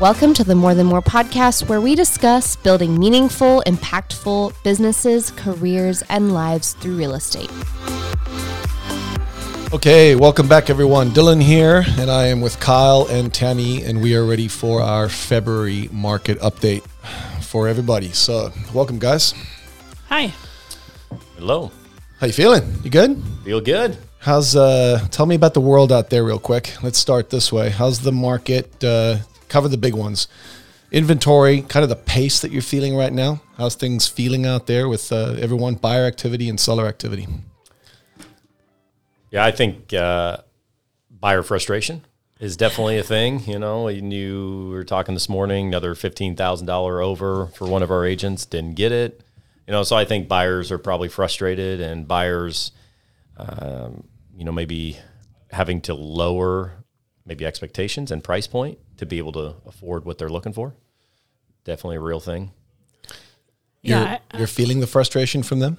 Welcome to the More Than More podcast, where we discuss building meaningful, impactful businesses, careers, and lives through real estate. Okay, welcome back, everyone. Dylan here, and I am with Kyle and Tammy, and we are ready for our February market update for everybody. So, welcome, guys. Hi. Hello. How you feeling? You good? Feel good. How's uh? Tell me about the world out there, real quick. Let's start this way. How's the market? Uh, cover the big ones. Inventory, kind of the pace that you're feeling right now. How's things feeling out there with uh, everyone, buyer activity and seller activity? Yeah, I think uh, buyer frustration is definitely a thing. You know, you were talking this morning, another fifteen thousand dollar over for one of our agents didn't get it. You know, so I think buyers are probably frustrated, and buyers, um, you know, maybe having to lower maybe expectations and price point to be able to afford what they're looking for. Definitely a real thing. You're, Yeah, I- you're feeling the frustration from them.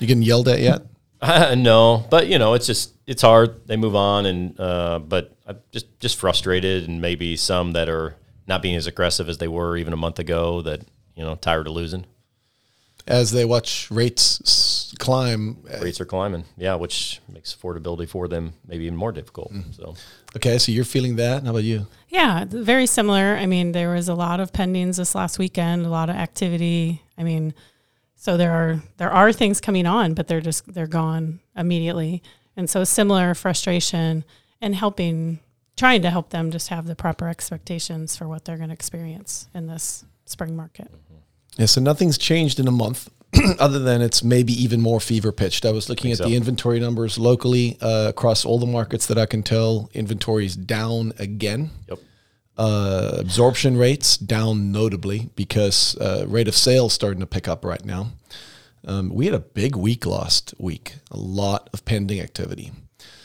You getting yelled at yet? Uh, no, but you know, it's just it's hard. They move on, and uh, but I'm just just frustrated, and maybe some that are not being as aggressive as they were even a month ago. That you know, tired of losing. As they watch rates climb, uh, Rates are climbing, yeah, which makes affordability for them maybe even more difficult. Mm. So Okay, so you're feeling that. How about you? Yeah, very similar. I mean, there was a lot of pendings this last weekend, a lot of activity. I mean, so there are there are things coming on, but they're just they're gone immediately. And so similar frustration and helping trying to help them just have the proper expectations for what they're going to experience in this spring market. Mm-hmm. Yeah, so nothing's changed in a month, other than it's maybe even more fever pitched. I was looking at so. the inventory numbers locally uh, across all the markets that I can tell. Inventory's down again. yep, Uh, absorption rates down notably because uh, rate of sales starting to pick up right now. Um, we had a big week last week, a lot of pending activity.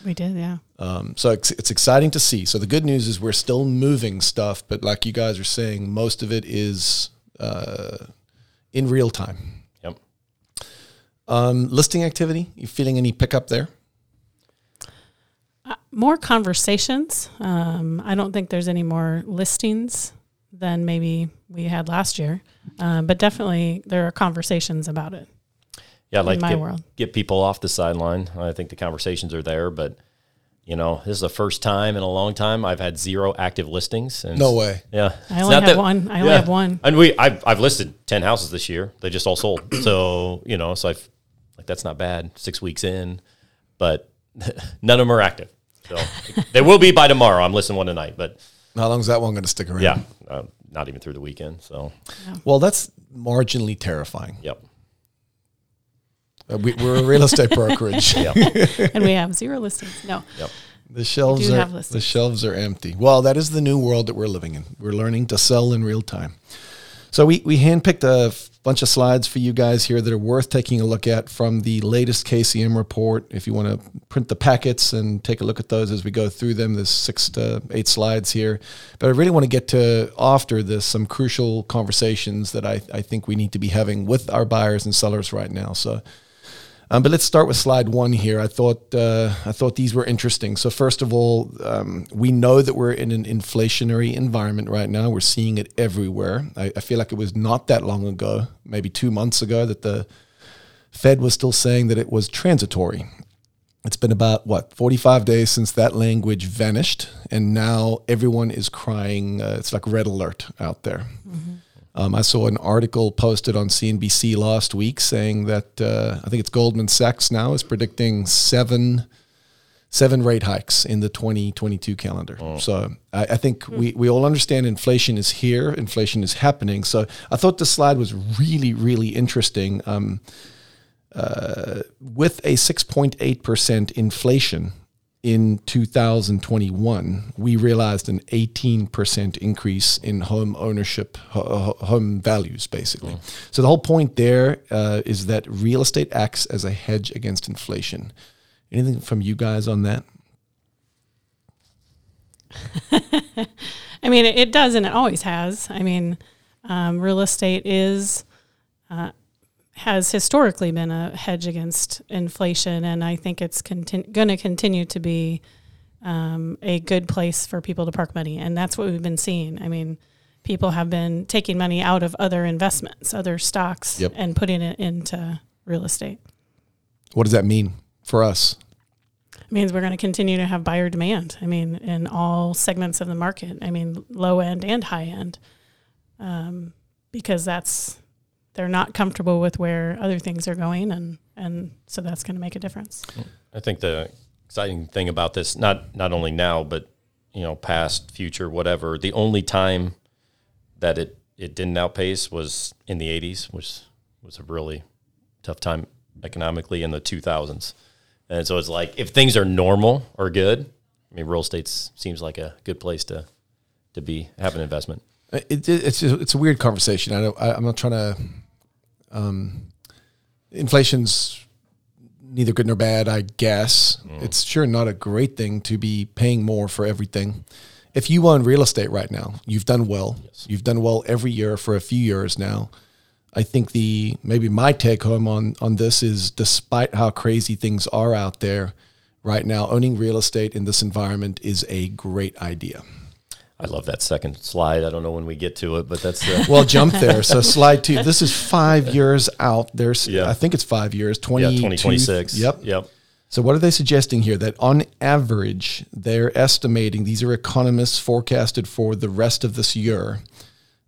We did, yeah. Um, so it's, it's exciting to see. So the good news is we're still moving stuff, but like you guys are saying, most of it is uh, in real time. yep. Um, listing activity, you feeling any pickup there? more conversations. Um, I don't think there's any more listings than maybe we had last year, um, but definitely there are conversations about it. Yeah, I'd like In to my get, world. get people off the sideline. I think the conversations are there, but you know, this is the first time in a long time I've had zero active listings. And No way. Yeah, I only not have one. I only have one. And we, I've, I've listed ten houses this year. They just all sold. so you know, so I've like that's not bad. Six weeks in, but none of them are active. So they will be by tomorrow. I'm listing one tonight, but How long is that one going to stick around? yeah, uh, not even through the weekend. So Well, that's marginally terrifying. yep, Uh, we, we're a real estate brokerage. yep, and we have zero listings. No. yep. The shelves do are have the shelves are empty. Well, that is the new world that we're living in. We're learning to sell in real time. So we we handpicked a f- bunch of slides for you guys here that are worth taking a look at from the latest KCM report. If you want to print the packets and take a look at those as we go through them, there's six to eight slides here. But I really want to get to after this some crucial conversations that I, I think we need to be having with our buyers and sellers right now. So um, but let's start with slide one here. I thought uh, I thought these were interesting. So first of all, um, we know that we're in an inflationary environment right now. We're seeing it everywhere. I, I feel like it was not that long ago, maybe two months ago, that the Fed was still saying that it was transitory. It's been about what 45 days since that language vanished, and now everyone is crying. Uh, it's like red alert out there. Um, I saw an article posted on CNBC last week saying that uh, I think it's Goldman Sachs now is predicting seven seven rate hikes in the 2022 calendar. So I, I think we, we all understand inflation is here, inflation is happening. So I thought this slide was really, really interesting. Um, uh, with a 6.8% inflation in 2021, we realized an 18% increase in home ownership, ho- ho- home values, basically. So the whole point there uh, is that real estate acts as a hedge against inflation. Anything from you guys on that? I mean, it, it does and it always has. I mean, um, real estate is uh, has historically been a hedge against inflation, and I think it's going to continue to be um, a good place for people to park money, and that's what we've been seeing. I mean, people have been taking money out of other investments, other stocks, Yep. and putting it into real estate. What does that mean for us? It means we're going to continue to have buyer demand. I mean, in all segments of the market. I mean, low end and high end, um, because that's they're not comfortable with where other things are going, and and so that's going to make a difference. I think the exciting thing about this, not not only now, but you know, past, future, whatever. The only time that it it didn't outpace was in the '80s, which was a really tough time economically in the 2000s. And so it's like if things are normal or good, I mean, real estate seems like a good place to to be have an investment. It, it, it's it's a weird conversation. I don't, I, I'm not trying to. Um, inflation's neither good nor bad, I guess. It's sure not a great thing to be paying more for everything. If you own real estate right now, you've done well. You've done well every year for a few years now. I think the maybe my take home on on this is despite how crazy things are out there right now, owning real estate in this environment is a great idea. I love that second slide. I don't know when we get to it, but that's uh, Well, jump there. So slide two. This is five years out. There's, Yeah. I think it's five years. Twenty. yeah, 2026. Yep. Yep. So what are they suggesting here? That on average, they're estimating these are economists forecasted for the rest of this year.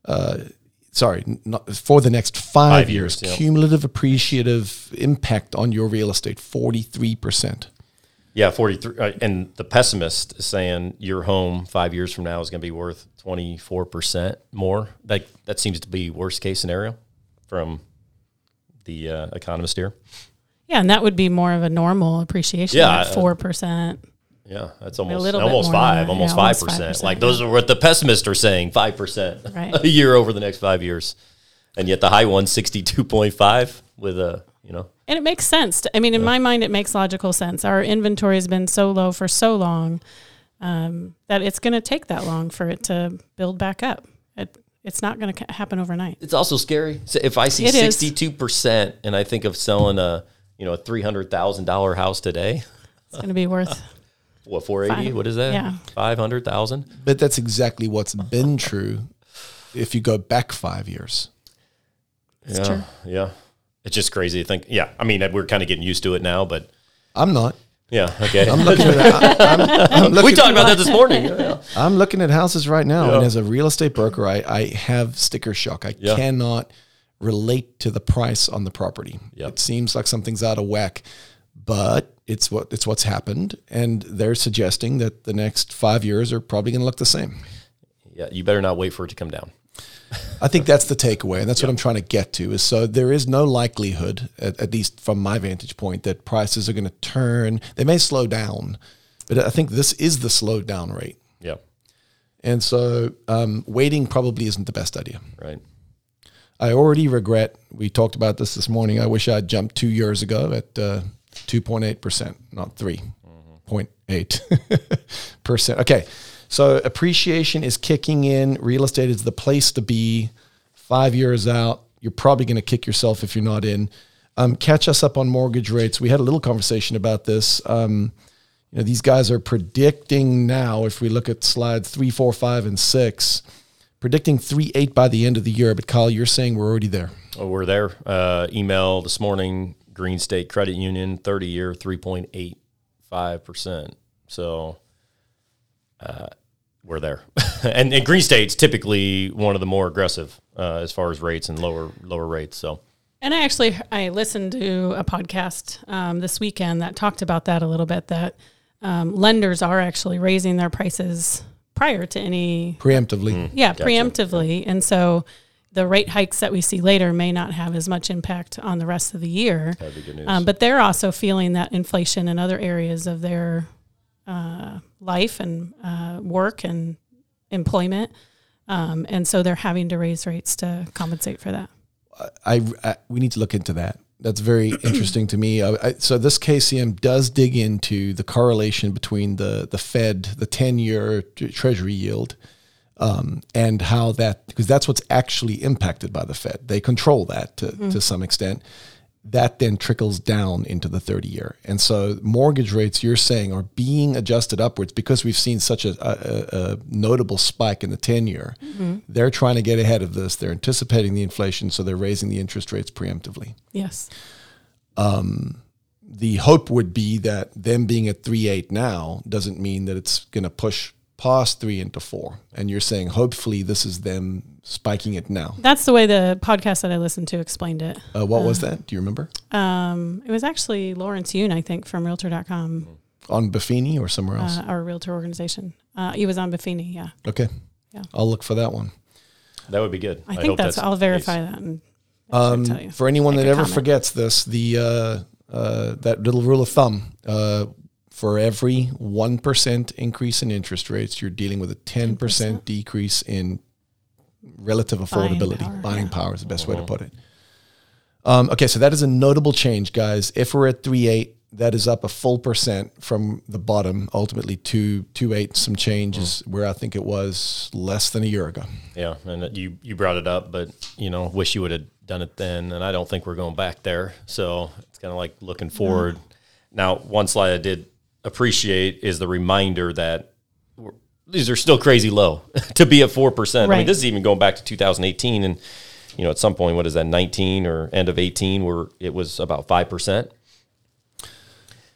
Uh, sorry, not for the next five, Five years. years, yeah. Cumulative appreciative impact on your real estate forty three percent. Yeah, 43. Uh, and the pessimist is saying your home five years from now is going to be worth 24% more. Like that seems to be worst case scenario from the uh, economist here. Yeah, and that would be more of a normal appreciation, Yeah, like uh, four percent. Yeah, that's almost almost five, almost Yeah, five percent. 5%, Like those are what the pessimists are saying, five percent Right. a year over the next five years, and yet the high one, 62.5 with a you know And it makes sense. To, I mean, in my mind, it makes logical sense. Our inventory has been so low for so long um, that it's going to take that long for it to build back up. It, it's not going to happen overnight. It's also scary. So if I see sixty-two percent, and I think of selling a you know a three hundred thousand dollar house today, It's going to be worth. what four eighty? Five. What is that? Yeah. five hundred thousand. But that's exactly what's been true. If you go back five years, It's yeah, true. yeah. It's just crazy to think. Yeah, I mean we're kind of getting used to it now, but I'm not. yeah, okay. I'm looking at. I'm, I'm looking, we talked about that this morning. Yeah, yeah. I'm looking at houses right now, and as a real estate broker, I, I have sticker shock. I Yeah. cannot relate to the price on the property. Yep. It seems like something's out of whack, but it's what it's what's happened, and they're suggesting that the next five years are probably going to look the same. Yeah, you better not wait for it to come down. I think that's the takeaway, and that's what I'm trying to get to. Is so there is no likelihood, at, at least from my vantage point, that prices are going to turn. They may slow down, but I think this is the slowdown rate. Yeah, And so um, waiting probably isn't the best idea. right. I already regret, we talked about this this morning. I wish I'd jumped two years ago at uh, 2.8%, not three. 3.8%. okay. So appreciation is kicking in. Real estate is the place to be. Five years out, you're probably going to kick yourself if you're not in. Um, catch us up on mortgage rates. We had a little conversation about this. Um, you know, these guys are predicting now, if we look at slides three, four, five, and six, predicting three, eight by the end of the year. But Kyle, you're saying we're already there. Oh, we're there. Uh, email this morning, Green State Credit Union, 30 year, 3.85%. So uh, we're there. and, and Green State's typically one of the more aggressive uh, as far as rates and lower lower rates. So And I actually I listened to a podcast um, this weekend that talked about that a little bit. That um, lenders are actually raising their prices prior to any Preemptively. yeah preemptively, and so the rate hikes that we see later may not have as much impact on the rest of the year. that'd be good news. Um, but they're also feeling that inflation in other areas of their uh, life and uh, work and employment. Um, and so they're having to raise rates to compensate for that. I, I we need to look into that. That's very interesting to me. I, I, so this KCM does dig into the correlation between the the Fed, the ten year Treasury yield, um, and how that because that's what's actually impacted by the Fed. They control that to, to some extent, that then trickles down into the 30 year. And so mortgage rates you're saying are being adjusted upwards because we've seen such a, a, a notable spike in the 10 year. Mm-hmm. They're trying to get ahead of this. They're anticipating the inflation, so they're raising the interest rates preemptively. Yes. Um, the hope would be that them being at 3.8 now doesn't mean that it's going to push past 3 into 4. And you're saying hopefully this is them spiking it now. That's the way the podcast that I listened to explained it. Uh, what was that? Do you remember? Um, it was actually Lawrence Yun, I think, from Realtor.com, On Buffini or somewhere else? uh, our realtor organization. Uh, he was on Buffini, yeah. okay. yeah. I'll look for that one. That would be good. I think that's, I'll verify case. that and Um, for anyone Make that ever comment. forgets this, the uh, uh, that little rule of thumb: uh, for every one percent increase in interest rates, you're dealing with a ten percent decrease in relative Buying affordability. power, Buying yeah. power is the best way to put it. Um, okay, so that is a notable change, guys. If we're at three eight, that is up a full percent from the bottom, ultimately to two eight. Some changes where I think it was less than a year ago. Yeah, and you you brought it up, but you know, wish you would have done it then. And I don't think we're going back there. So it's kind of like looking forward. Now, one slide I did appreciate is the reminder that we're, these are still crazy low to be at four percent. I mean, this is even going back to 2018, and you know, at some point, what is that, 19 or end of 18, where it was about five percent.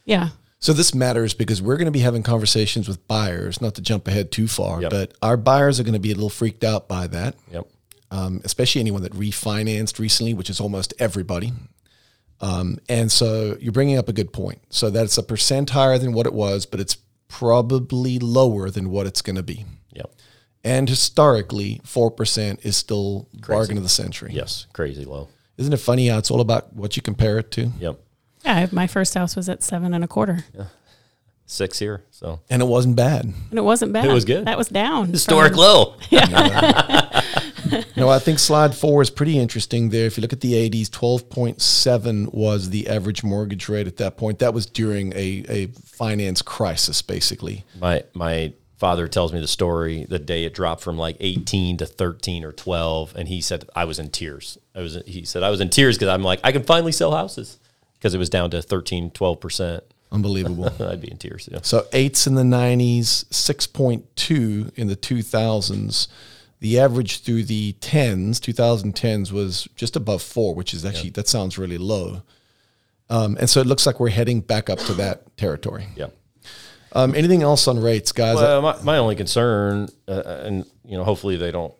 yeah. So this matters because we're going to be having conversations with buyers, not to jump ahead too far, Yep. but our buyers are going to be a little freaked out by that, Yep. um, especially anyone that refinanced recently, which is almost everybody. Um, and so you're bringing up a good point. So that's a percent higher than what it was, but it's probably lower than what it's going to be. Yep. And historically, 4% is still bargain of the century. Yes. Crazy low. Isn't it funny how it's all about what you compare it to? Yep. Yeah, I- my first house was at seven and a quarter, Yeah. Six here. So And it wasn't bad. and it wasn't bad. It was good. That was down. historic from- low. No, I think slide four is pretty interesting there. If you look at the 80s, 12.7 was the average mortgage rate at that point. That was during a, a finance crisis, basically. My my father tells me the story the day it dropped from like 18 to 13 or 12 and he said I was in tears. I was he said I was in tears cuz I'm like I can finally sell houses because it was down to 13 12%. Unbelievable. I'd be in tears. Yeah. so eights in the 90s, 6.2 in the 2000s. The average through the 10s, 2010s, was just above four, which is actually, that sounds really low. Um, and so it looks like we're heading back up to that territory. Yeah. Um, anything else on rates, guys? Well, my, my only concern, uh, and you know, hopefully they don't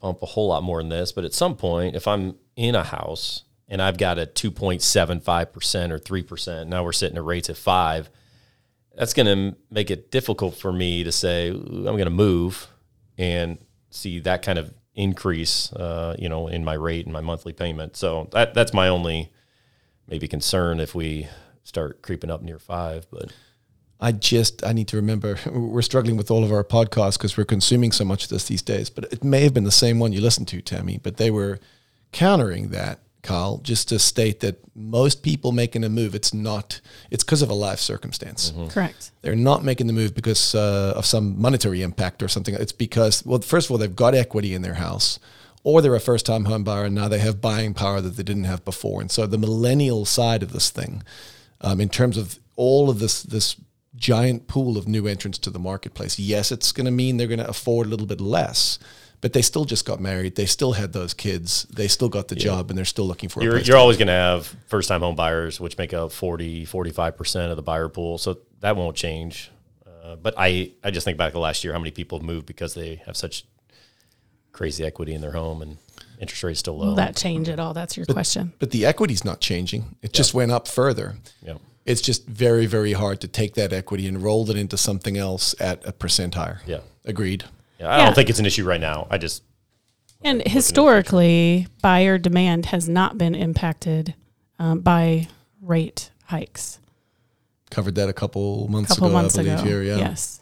bump a whole lot more than this, but at some point, if I'm in a house and I've got a 2.75 percent or three percent, now we're sitting at rates at five. That's going to make it difficult for me to say I'm going to move and see that kind of increase, uh, you know, in my rate and my monthly payment. So that that's my only maybe concern if we start creeping up near five, but. I just I need to remember we're struggling with all of our podcasts because we're consuming so much of this these days. But it may have been the same one you listened to, Tammy. But they were countering that, Carl, just to state that most people making a move, it's not it's because of a life circumstance. Correct. They're not making the move because uh, of some monetary impact or something. It's because well, first of all, they've got equity in their house. Or they're a first-time home buyer, and now they have buying power that they didn't have before. And so, the millennial side of this thing, um, in terms of all of this this giant pool of new entrants to the marketplace. Yes, it's going to mean they're going to afford a little bit less, but they still just got married. They still had those kids. They still got the job, and they're still looking for. You're, place you're to- always going to have first time home buyers, which make up 40, 45% of the buyer pool. So that won't change. Uh, but I, I just think back to last year, how many people moved because they have such crazy equity in their home and interest rates still low. Will that change at all? That's your question. but the equity's not changing. It just went up further. yeah. It's just very, very hard to take that equity and roll it into something else at a percent higher. Yeah. Agreed. Yeah. I Yeah. don't think it's an issue right now. I just, And historically, buyer demand has not been impacted um, by rate hikes. Covered that a couple months couple ago, months I believe ago, here. Yeah. yes.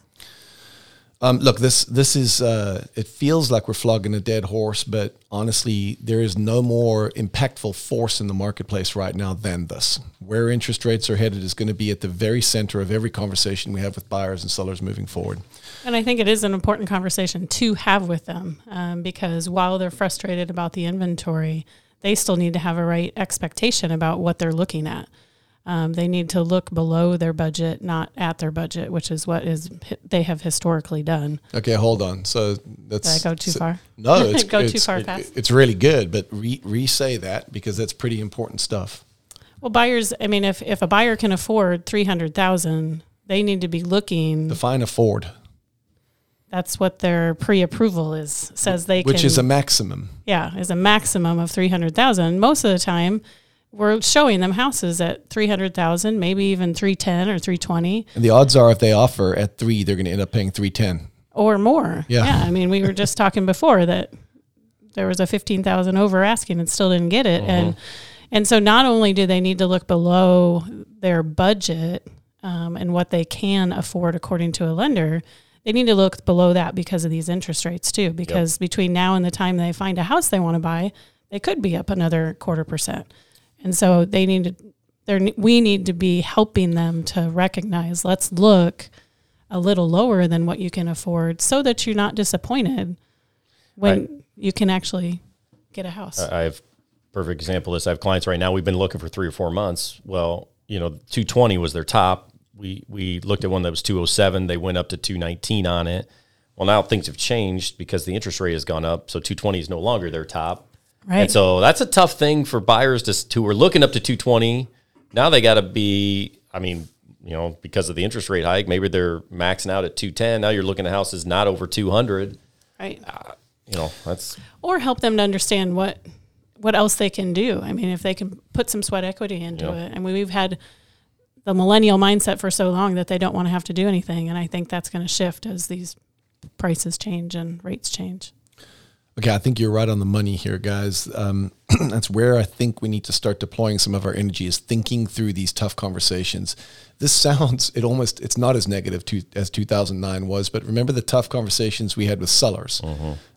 Um, look, this this is uh, it feels like we're flogging a dead horse, but honestly, there is no more impactful force in the marketplace right now than this. Where interest rates are headed is going to be at the very center of every conversation we have with buyers and sellers moving forward. And I think it is an important conversation to have with them um, because while they're frustrated about the inventory, they still need to have a right expectation about what they're looking at. Um, they need to look below their budget, not at their budget, which is what is they have historically done. Okay, hold on. So that's Did I go too so- far? No, it's Go too far it- fast? It's really good, but re, re-say that because that's pretty important stuff. Well, buyers. I mean, if if a buyer can afford three hundred thousand, they need to be looking. Define afford, That's what their pre-approval is. Says they can. which can. is a maximum. yeah, is a maximum of three hundred thousand. Most of the time, we're showing them houses at three hundred thousand, maybe even three ten or three twenty And the odds are, if they offer at three, they're going to end up paying three ten. or more. Yeah. yeah I mean, we were just talking before that there was a fifteen thousand over asking and still didn't get it, and and so not only do they need to look below their budget um, and what they can afford according to a lender. They need to look below that because of these interest rates too. Because between now and the time they find a house they want to buy, they could be up another quarter percent. And so they need to, they're, we need to be helping them to recognize, let's look a little lower than what you can afford so that you're not disappointed when Right. you can actually get a house. I have perfect example of this. I have clients right now. We've been looking for three or four months. Well, you know, 220 was their top. We we looked at one that was 207. They went up to 219 on it. Well, now things have changed because the interest rate has gone up. So 220 is no longer their top. right. And so that's a tough thing for buyers to who are looking up to 220. Now they got to be, I mean, you know, because of the interest rate hike, maybe they're maxing out at 210. Now you're looking at houses not over 200. right. Uh, you know, that's or help them to understand what what else they can do. I mean, if they can put some sweat equity into Yeah. it. I mean, we've had the millennial mindset for so long that they don't want to have to do anything, and I think that's going to shift as these prices change and rates change. Okay, I think you're right on the money here, guys. Um, that's where I think we need to start deploying some of our energy is thinking through these tough conversations. This sounds it almost it's not as negative to, as 2009 was, but remember the tough conversations we had with sellers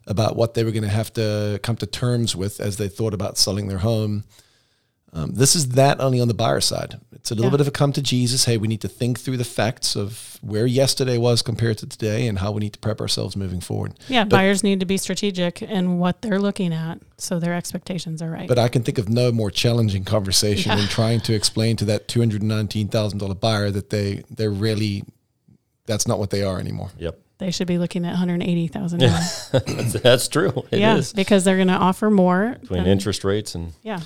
about what they were going to have to come to terms with as they thought about selling their home. Um, this is that only on the buyer side. It's a little Yeah. bit of a come to Jesus. Hey, we need to think through the facts of where yesterday was compared to today and how we need to prep ourselves moving forward. Yeah, But- buyers need to be strategic in what they're looking at, so their expectations are right. But I can think of no more challenging conversation than trying to explain to that two hundred nineteen thousand dollar buyer that they they're really that's not what they are anymore. yep. they should be looking at one hundred eighty thousand. That's, that's true. It is yeah, because they're going to offer more. between than- interest rates and Yeah,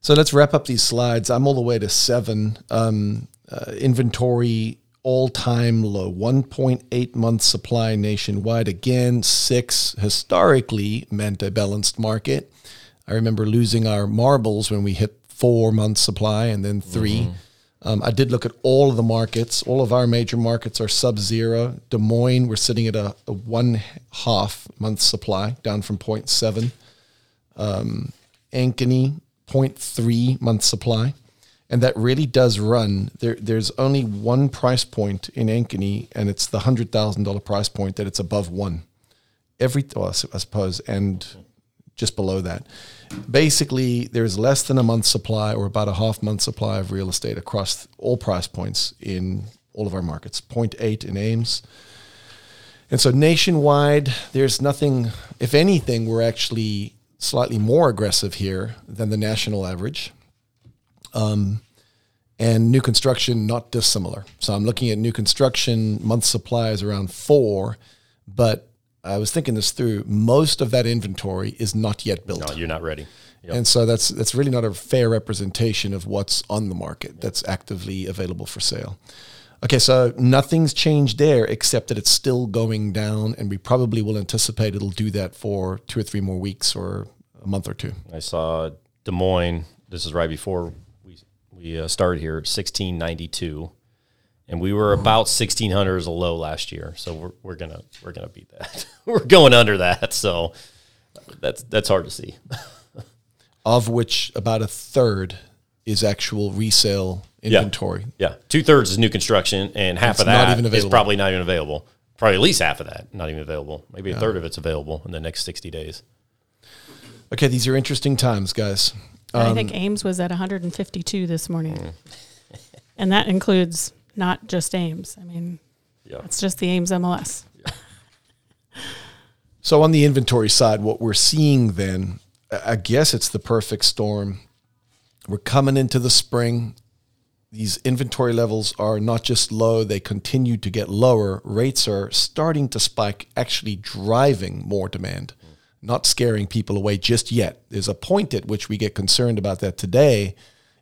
So let's wrap up these slides. I'm all the way to seven. Um, uh, inventory all time low, 1.8 months supply nationwide. Again, six historically meant a balanced market. I remember losing our marbles when we hit four months supply and then 3 Um, I did look at all of the markets. All of our major markets are sub zero. Des Moines, we're sitting at a, a one half month supply, down from 0.7. Ankeny 0.3 month supply. And that really does run. There, there's only one price point in Ankeny, and it's the $100,000 price point that it's above one. Every, well, I suppose, and just below that. Basically, there's less than a month supply or about a half month supply of real estate across all price points in all of our markets. 0.8 in Ames. And so nationwide, there's nothing, if anything, we're actually slightly more aggressive here than the national average. Um, and new construction, not dissimilar. So I'm looking at new construction, month supply is around four, but I was thinking this through. Most of that inventory is not yet built. no, you're not ready. Yep. And so that's that's really not a fair representation of what's on the market that's actively available for sale. Okay, so nothing's changed there except that it's still going down, and we probably will anticipate it'll do that for two or three more weeks or a month or two. I saw Des Moines. This is right before we we uh, started here, 1692, and we were about 1600 as a low last year. So we're, we're gonna we're gonna beat that. we're going under that. So that's that's hard to see. Of which about a third is actual resale. Inventory. Yeah, two thirds is new construction, and half It's of not that even is probably not even available. Probably at least half of that not even available. Maybe a third of it's available in the next 60 days. Okay, these are interesting times, guys. I Um, think Ames was at 152 this morning, mm. and that includes not just Ames. I mean, Yeah. it's just the Ames MLS. So on the inventory side, what we're seeing then, I guess it's the perfect storm. We're coming into the spring. These inventory levels are not just low, they continue to get lower. Rates are starting to spike, actually driving more demand, not scaring people away just yet. There's a point at which we get concerned about that today.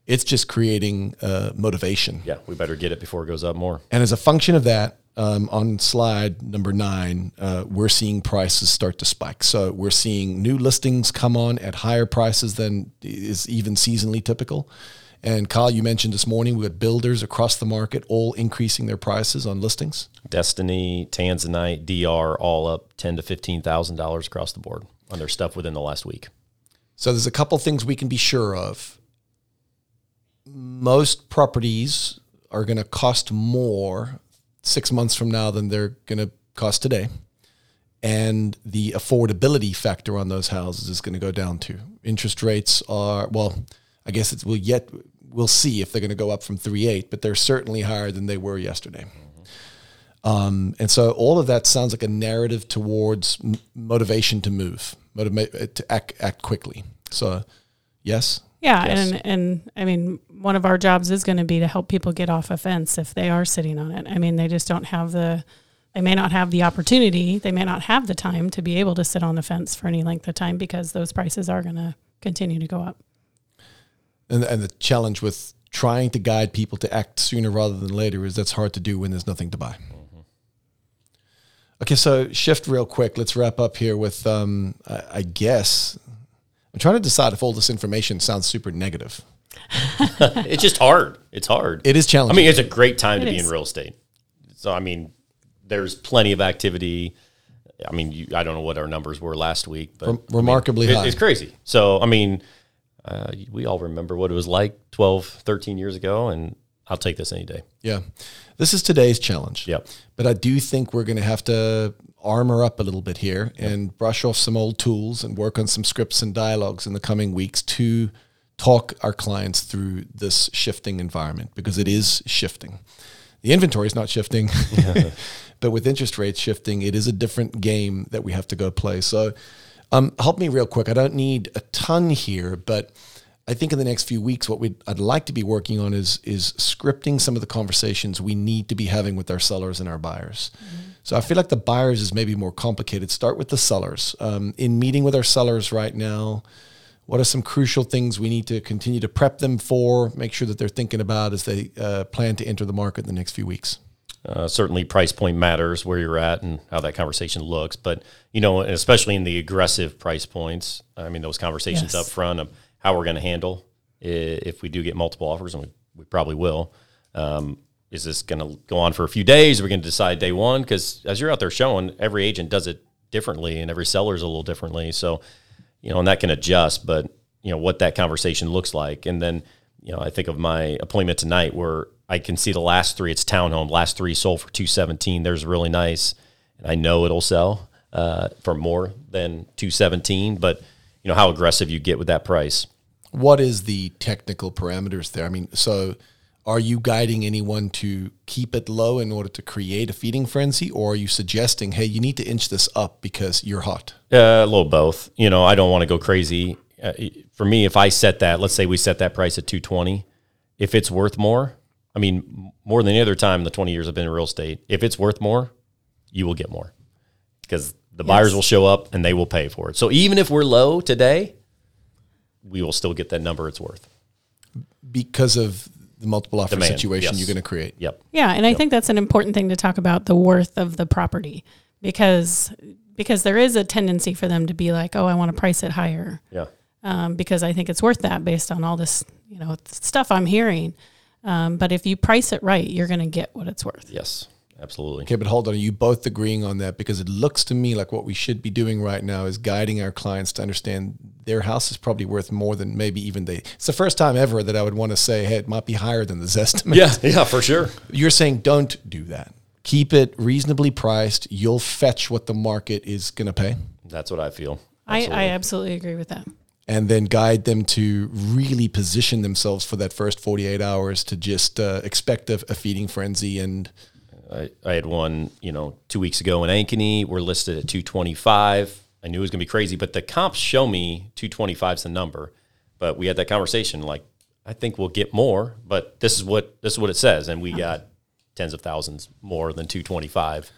It's just creating uh, motivation. Yeah, we better get it before it goes up more. And as a function of that, um, on slide number nine, uh, we're seeing prices start to spike. So we're seeing new listings come on at higher prices than is even seasonally typical. And Kyle, you mentioned this morning we had builders across the market all increasing their prices on listings. Destiny, Tanzanite, DR, all up ten to fifteen thousand dollars across the board on their stuff within the last week. So there's a couple things we can be sure of. Most properties are going to cost more six months from now than they're going to cost today. And the affordability factor on those houses is going to go down too. Interest rates are, well, I guess it's, we'll yet, we'll see if they're going to go up from 3.8, but they're certainly higher than they were yesterday. Um, and so all of that sounds like a narrative towards m- motivation to move, motiva- to act, act quickly. So, yes. Yeah, Yes. and and I mean, one of our jobs is going to be to help people get off a fence if they are sitting on it. I mean, they just don't have the, they may not have the opportunity, they may not have the time to be able to sit on the fence for any length of time because those prices are going to continue to go up. And, and the challenge with trying to guide people to act sooner rather than later is that's hard to do when there's nothing to buy. Okay, so shift real quick. Let's wrap up here with, um, I, I guess, I'm trying to decide if all this information sounds super negative. it's just hard. It's hard. It is challenging. I mean, it's a great time to It be in real estate. So, I mean, there's plenty of activity. I mean, you, I don't know what our numbers were last week, but Rem- remarkably it- high. it's crazy. So, I mean, uh, we all remember what it was like 12, 13 years ago, and I'll take this any day. Yeah. This is today's challenge. Yep. But I do think we're going to have to armor up a little bit here and brush off some old tools and work on some scripts and dialogues in the coming weeks to talk our clients through this shifting environment because it is shifting. The inventory is not shifting, but with interest rates shifting, it is a different game that we have to go play. So, um, help me real quick. I don't need a ton here, but I think in the next few weeks, what I'd like to be working on is is scripting some of the conversations we need to be having with our sellers and our buyers. So I feel like the buyers is maybe more complicated. Start with the sellers. Um, in meeting with our sellers right now, what are some crucial things we need to continue to prep them for? Make sure that they're thinking about as they uh, plan to enter the market in the next few weeks. Uh, certainly, price point matters where you're at and how that conversation looks. But you know, especially in the aggressive price points, I mean, those conversations Yes. up front of how we're going to handle if we do get multiple offers, and we, we probably will. Um, is this going to go on for a few days? Are we going to decide day one? Because as you're out there showing, every agent does it differently, and every seller's a little differently. So, you know, and that can adjust. But you know what that conversation looks like, and then you know, I think of my appointment tonight where I can see the last three. It's townhome. Last three sold for two seventeen. There's really nice, and I know it'll sell uh, for more than two seventeen. But you know how aggressive you get with that price. What is the technical parameters there? I mean, so are you guiding anyone to keep it low in order to create a feeding frenzy, or are you suggesting, hey, you need to inch this up because you're hot? Uh, a little both. You know, I don't want to go crazy. Uh, for me, if I set that, let's say we set that price at two twenty, if it's worth more, I mean, more than any other time in the twenty years I've been in real estate, if it's worth more, you will get more because the buyers will show up and they will pay for it. So even if we're low today, we will still get that number it's worth. because of the multiple offer Demand, situation yes. you're going to create. Yep. Yeah, and I think that's an important thing to talk about the worth of the property because because there is a tendency for them to be like, "Oh, I want to price it higher." Yeah. Um, because I think it's worth that based on all this, you know, stuff I'm hearing. Um, but if you price it right, you're going to get what it's worth. Yes. Absolutely. Okay, but hold on. Are you both agreeing on that? Because it looks to me like what we should be doing right now is guiding our clients to understand their house is probably worth more than maybe even they. It's the first time ever that I would want to say, hey, it might be higher than this estimate. Yeah. Yeah. For sure. You're saying don't do that. Keep it reasonably priced. You'll fetch what the market is going to pay. That's what I feel. I, I Absolutely. absolutely agree with that. And then guide them to really position themselves for that first 48 hours to just uh, expect a, a feeding frenzy and I, I had one, you know, two weeks ago in Ankeny. We're listed at 225. I knew it was going to be crazy, but the comps show me 225 is the number. But we had that conversation like, I think we'll get more, but this is what this is what it says, and we got tens of thousands more than 225.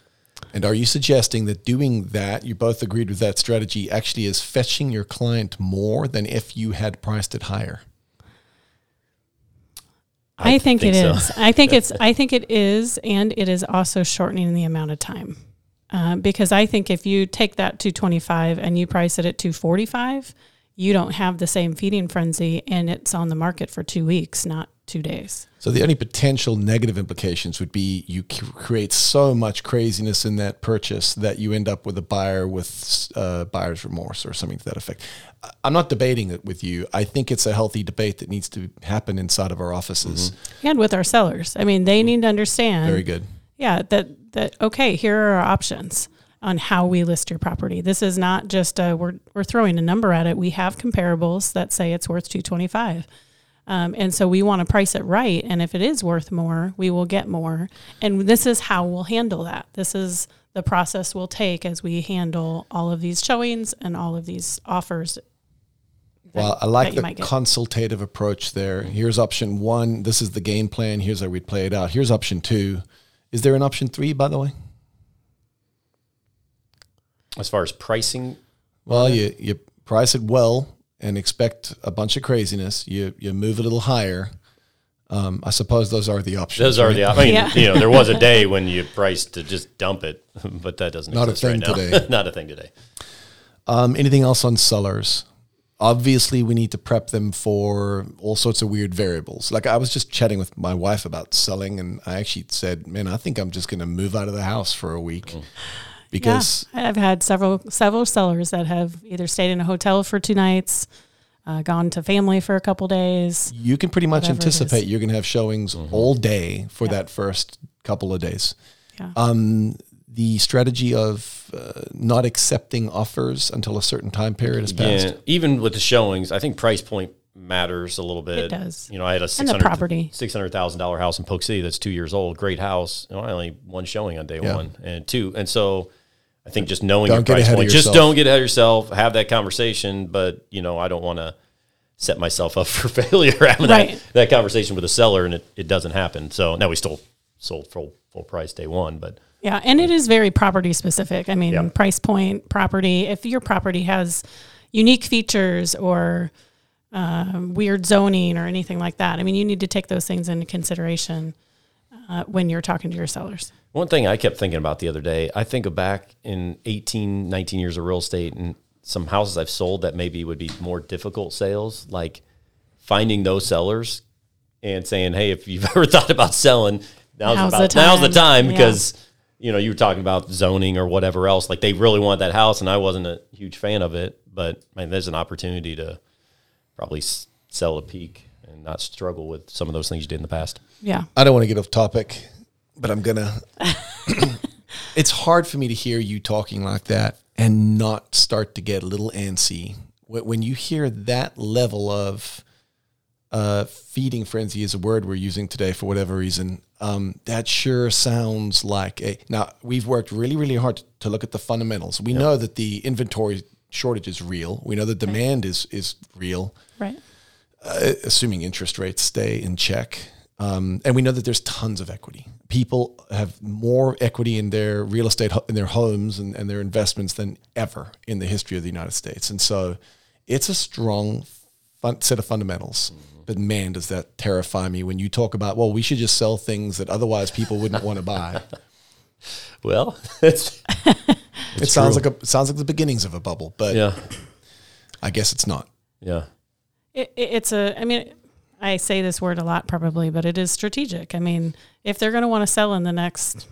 And are you suggesting that doing that, you both agreed with that strategy, actually is fetching your client more than if you had priced it higher? I, think, think it so. is. I think it's. I think it is, and it is also shortening the amount of time. Uh, because I think if you take that 225 and you price it at 245, you don't have the same feeding frenzy, and it's on the market for two weeks, not two days. So the only potential negative implications would be you c- create so much craziness in that purchase that you end up with a buyer with uh, buyer's remorse or something to that effect. I'm not debating it with you. I think it's a healthy debate that needs to happen inside of our offices. And with our sellers, I mean, they need to understand. Very good. Yeah, that that okay. Here are our options on how we list your property. This is not just a, we're we're throwing a number at it. We have comparables that say it's worth two twenty five. Um, and so we want to price it right. And if it is worth more, we will get more. And this is how we'll handle that. This is the process we'll take as we handle all of these showings and all of these offers. Well, I like the consultative approach there. Here's option one. This is the game plan. Here's how we'd play it out. Here's option two. Is there an option three, by the way? As far as pricing, Well, you, you price it well and expect a bunch of craziness. You you move a little higher. Um, I suppose those are the options. those are right? the. I mean, Yeah. you know, there was a day when you priced to just dump it, but that doesn't Not a exist right thing now. today. Not a thing today. Um, anything else on sellers? Obviously, we need to prep them for all sorts of weird variables. Like I was just chatting with my wife about selling, and I actually said, "Man, I think I'm just going to move out of the house for a week because yeah, I've had several several sellers that have either stayed in a hotel for two nights, uh, gone to family for a couple days. you can pretty much anticipate you're going to have showings all day for that first couple of days. Yeah. Um, the strategy of uh, not accepting offers until a certain time period has passed. Yeah, even with the showings, I think price point matters a little bit. It does. You know, I had a And six the hundred property. six hundred thousand dollar house in Polk City that's two years old, great house. You know, I only one showing on day Yeah. one and two, and so I think just knowing Don't your get price ahead of point, just don't get ahead of yourself. Have that conversation, but you know, I don't want to set myself up for failure having Right. that, that conversation with a seller, and it, it doesn't happen. So now we still sold full full price day one, but Yeah, and it is very property specific. I mean, Yeah. price point, property. If your property has unique features or um, weird zoning or anything like that, I mean, you need to take those things into consideration uh, when you're talking to your sellers. One thing I kept thinking about the other day, I think of back in 18, 19 years of real estate and some houses I've sold that maybe would be more difficult sales, like finding those sellers and saying, hey, if you've ever thought about selling, now's, Now's about, the now's the time. time Yeah. because, you know, you were talking about zoning or whatever else. Like they really want that house and I wasn't a huge fan of it, but man, there's an opportunity to probably sell a peak not struggle with some of those things you did in the past. Yeah. I don't want to get off topic, but I'm gonna. it's hard for me to hear you talking like that and not start to get a little antsy when you hear that level of uh, feeding frenzy is a word we're using today for whatever reason. Um, that sure sounds like a. Now we've worked really, really hard to look at the fundamentals. We know that the inventory shortage is real. We know the demand is is real Right. Assuming interest rates stay in check. Um, and we know that there's tons of equity. People have more equity in their real estate, in their homes and, and their investments than ever in the history of the United States. And so it's a strong fun, set of fundamentals. But man, does that terrify me when you talk about, well, we should just sell things that otherwise people wouldn't want to buy. Well, it's, it sounds like a, it sounds like the beginnings of a bubble, but yeah, I guess it's not. yeah. It, it, it's a, I mean, I say this word a lot probably, but it is strategic. I mean, if they're going to want to sell in the next,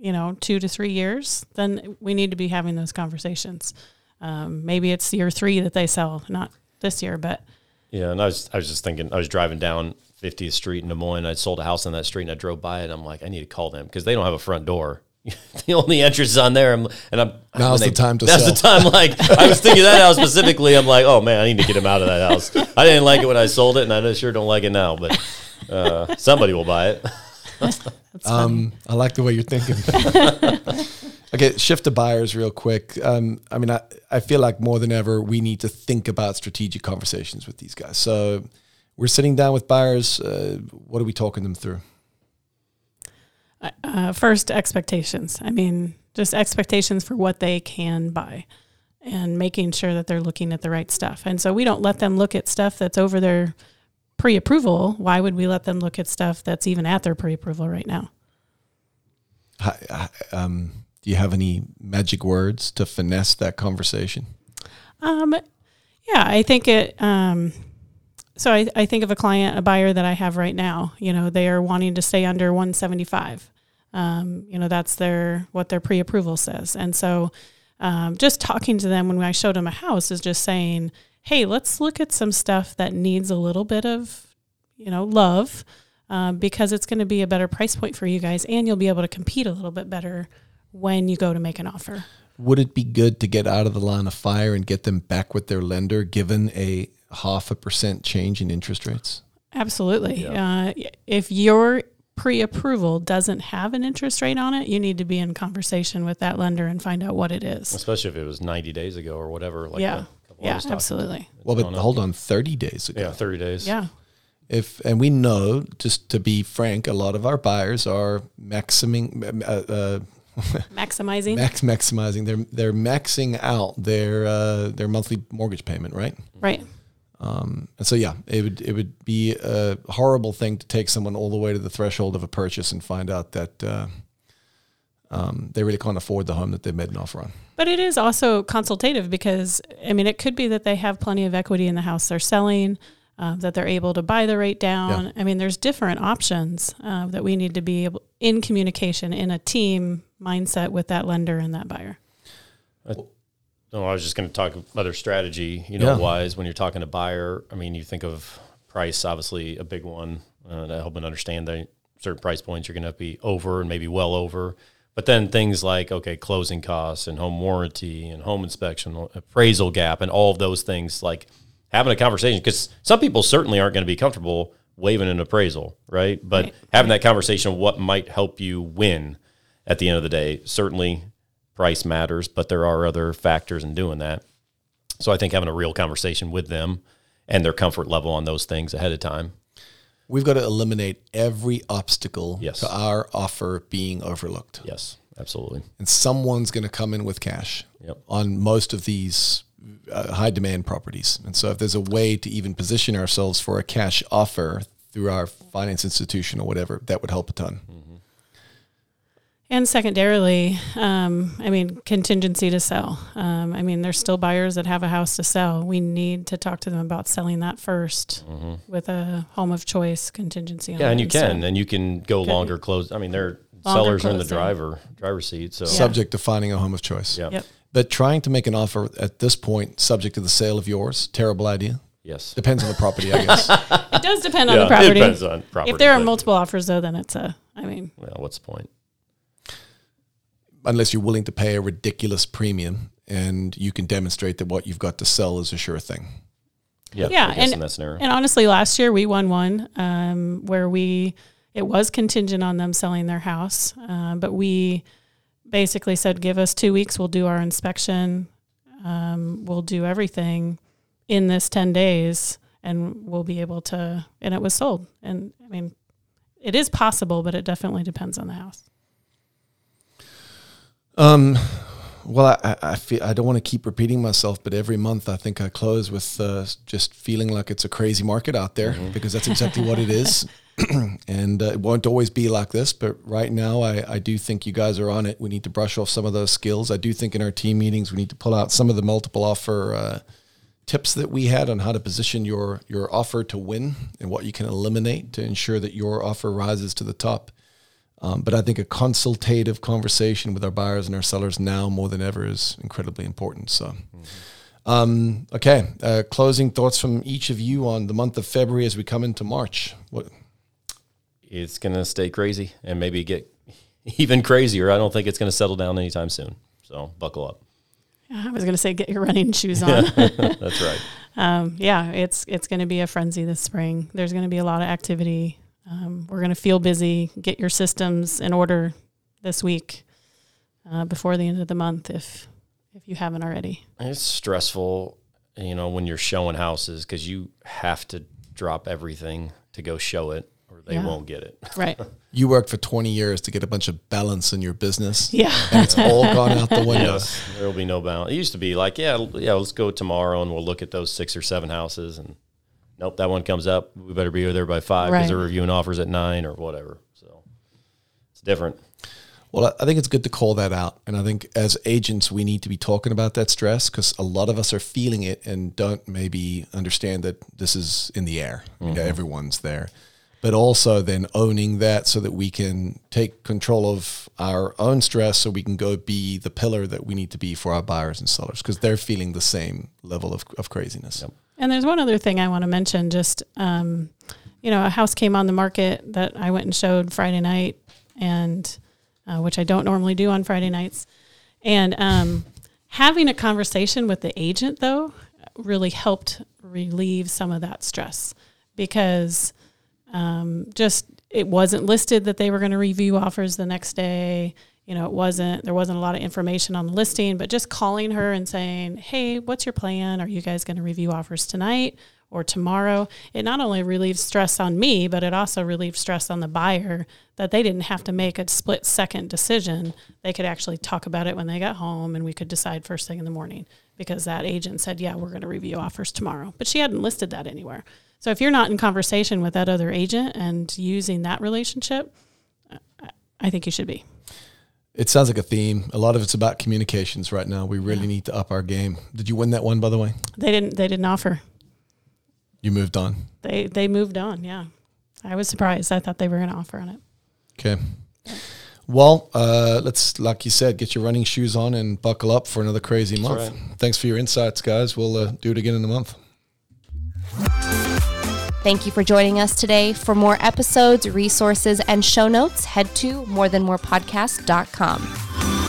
you know, two to three years, then we need to be having those conversations. Um, maybe it's year three that they sell, not this year, but Yeah, and I was I was just thinking I was driving down 50th Street in Des Moines. I sold a house on that street, and I drove by it. I'm like, I need to call them because they don't have a front door. the only entrance is on there, I'm, and I'm Now's when the time to That's sell. the time. Like I was thinking that house specifically. I'm like, oh man, I need to get him out of that house. I didn't like it when I sold it, and I sure don't like it now. But uh, somebody will buy it. Um, I like the way you're thinking. Okay, shift to buyers real quick. Um, I mean, I, I feel like more than ever, we need to think about strategic conversations with these guys. So we're sitting down with buyers. Uh, what are we talking them through? Uh, first, expectations. I mean, just expectations for what they can buy and making sure that they're looking at the right stuff. And so we don't let them look at stuff that's over their pre approval. Why would we let them look at stuff that's even at their pre approval right now? Hi, um, do you have any magic words to finesse that conversation? Um, yeah, I think it. Um, so I, I think of a client, a buyer that I have right now. You know, they are wanting to stay under 175. Um, you know, that's their what their pre-approval says, and so um, just talking to them when I showed them a house is just saying, hey, let's look at some stuff that needs a little bit of, you know, love. Um, because it's going to be a better price point for you guys, and you'll be able to compete a little bit better when you go to make an offer. Would it be good to get out of the line of fire and get them back with their lender given a half a percent change in interest rates? Absolutely. Yeah. Uh, if your pre approval doesn't have an interest rate on it, you need to be in conversation with that lender and find out what it is. Especially if it was 90 days ago or whatever. Like yeah. Yeah, absolutely. Well, but hold on, 30 days ago. Yeah, 30 days. Yeah. If and we know, just to be frank, a lot of our buyers are maximing, uh, uh, maximizing, max maximizing. They're they're maxing out their uh, their monthly mortgage payment, right? Right. Um, and so yeah, it would it would be a horrible thing to take someone all the way to the threshold of a purchase and find out that uh, um, they really can't afford the home that they made an offer on. But it is also consultative because I mean it could be that they have plenty of equity in the house they're selling. Uh, that they're able to buy the rate down. Yeah. I mean, there's different options uh, that we need to be able in communication in a team mindset with that lender and that buyer. I, no, I was just going to talk other strategy, you know, yeah. wise when you're talking to buyer. I mean, you think of price, obviously a big one uh, to help them understand that certain price points you're going to be over and maybe well over. But then things like okay, closing costs and home warranty and home inspection, appraisal gap, and all of those things like having a conversation because some people certainly aren't going to be comfortable waiving an appraisal, right? But right. having that conversation, what might help you win at the end of the day, certainly price matters, but there are other factors in doing that. So I think having a real conversation with them and their comfort level on those things ahead of time. We've got to eliminate every obstacle yes. to our offer being overlooked. Yes, absolutely. And someone's going to come in with cash yep. on most of these uh, high demand properties. And so if there's a way to even position ourselves for a cash offer through our finance institution or whatever, that would help a ton. Mm-hmm. And secondarily, um, I mean, contingency to sell. Um, I mean, there's still buyers that have a house to sell. We need to talk to them about selling that 1st mm-hmm. with a home of choice contingency. Yeah, and you can, and you can go longer close. I mean, they're sellers are in the driver driver's seat, so subject to finding a home of choice. Yeah. Yep. But trying to make an offer at this point, subject to the sale of yours, terrible idea. Yes. Depends on the property, I guess. it does depend on the property. It depends on property. If there are multiple offers, though, then it's a, I mean. Well, what's the point? Unless you're willing to pay a ridiculous premium and you can demonstrate that what you've got to sell is a sure thing. Yeah. Yeah. And, and honestly, last year we won one um, where we, it was contingent on them selling their house, uh, but we, basically said, give us two weeks, we'll do our inspection, um, we'll do everything in this 10 days, and we'll be able to, and it was sold. And I mean, it is possible, but it definitely depends on the house. Um, well, I, I feel I don't want to keep repeating myself, but every month I think I close with uh, just feeling like it's a crazy market out there mm-hmm. because that's exactly what it is. and uh, it won't always be like this, but right now I, I do think you guys are on it. We need to brush off some of those skills. I do think in our team meetings we need to pull out some of the multiple offer uh, tips that we had on how to position your your offer to win and what you can eliminate to ensure that your offer rises to the top. Um, but I think a consultative conversation with our buyers and our sellers now more than ever is incredibly important. So. Mm-hmm. Um, okay, uh, closing thoughts from each of you on the month of February as we come into March. What it's going to stay crazy and maybe get even crazier. I don't think it's going to settle down anytime soon. So buckle up. I was going to say, get your running shoes on. That's right. Um, yeah, it's it's going to be a frenzy this spring. There's going to be a lot of activity. Um, we're going to feel busy. Get your systems in order this week. uh, before the end of the month if if you haven't already. It's stressful, you know, when you're showing houses because you have to drop everything to go show it or they Yeah. won't get it. Right. You worked for 20 years to get a bunch of balance in your business. Yeah. And it's all gone out the window. Yes, there will be no balance. It used to be like, yeah, yeah, let's go tomorrow and we'll look at those six or seven houses. And nope, that one comes up. We better be over there by five because Right. they're reviewing offers at nine or whatever. So it's different. Well, I- I think it's good to call that out. And I think as agents, we need to be talking about that stress because a lot of us are feeling it and don't maybe understand that this is in the air. You know, mm-hmm. everyone's there. But also then owning that so that we can take control of our own stress so we can go be the pillar that we need to be for our buyers and sellers because they're feeling the same level of, of craziness. And there's one other thing I want to mention. Just, um, you know, a house came on the market that I went and showed Friday night, and uh, which I don't normally do on Friday nights. And um, having a conversation with the agent, though, really helped relieve some of that stress because um, just it wasn't listed that they were going to review offers the next day. You know, it wasn't there wasn't a lot of information on the listing, but just calling her and saying, "Hey, what's your plan? Are you guys going to review offers tonight or tomorrow?" It not only relieves stress on me, but it also relieves stress on the buyer that they didn't have to make a split second decision. They could actually talk about it when they got home, and we could decide first thing in the morning because that agent said, "Yeah, we're going to review offers tomorrow," but she hadn't listed that anywhere. So if you're not in conversation with that other agent and using that relationship, I- I think you should be. It sounds like a theme. A lot of it's about communications right now. We really need to up our game. Did you win that one, by the way? They didn't. They didn't offer. You moved on. They they moved on. Yeah, I was surprised. I thought they were going to offer on it. Okay. Well, uh, let's, like you said, get your running shoes on and buckle up for another crazy month. right. Thanks for your insights, guys. We'll uh, do it again in a month. Thank you for joining us today. For more episodes, resources, and show notes, head to morethanmorepodcast.com.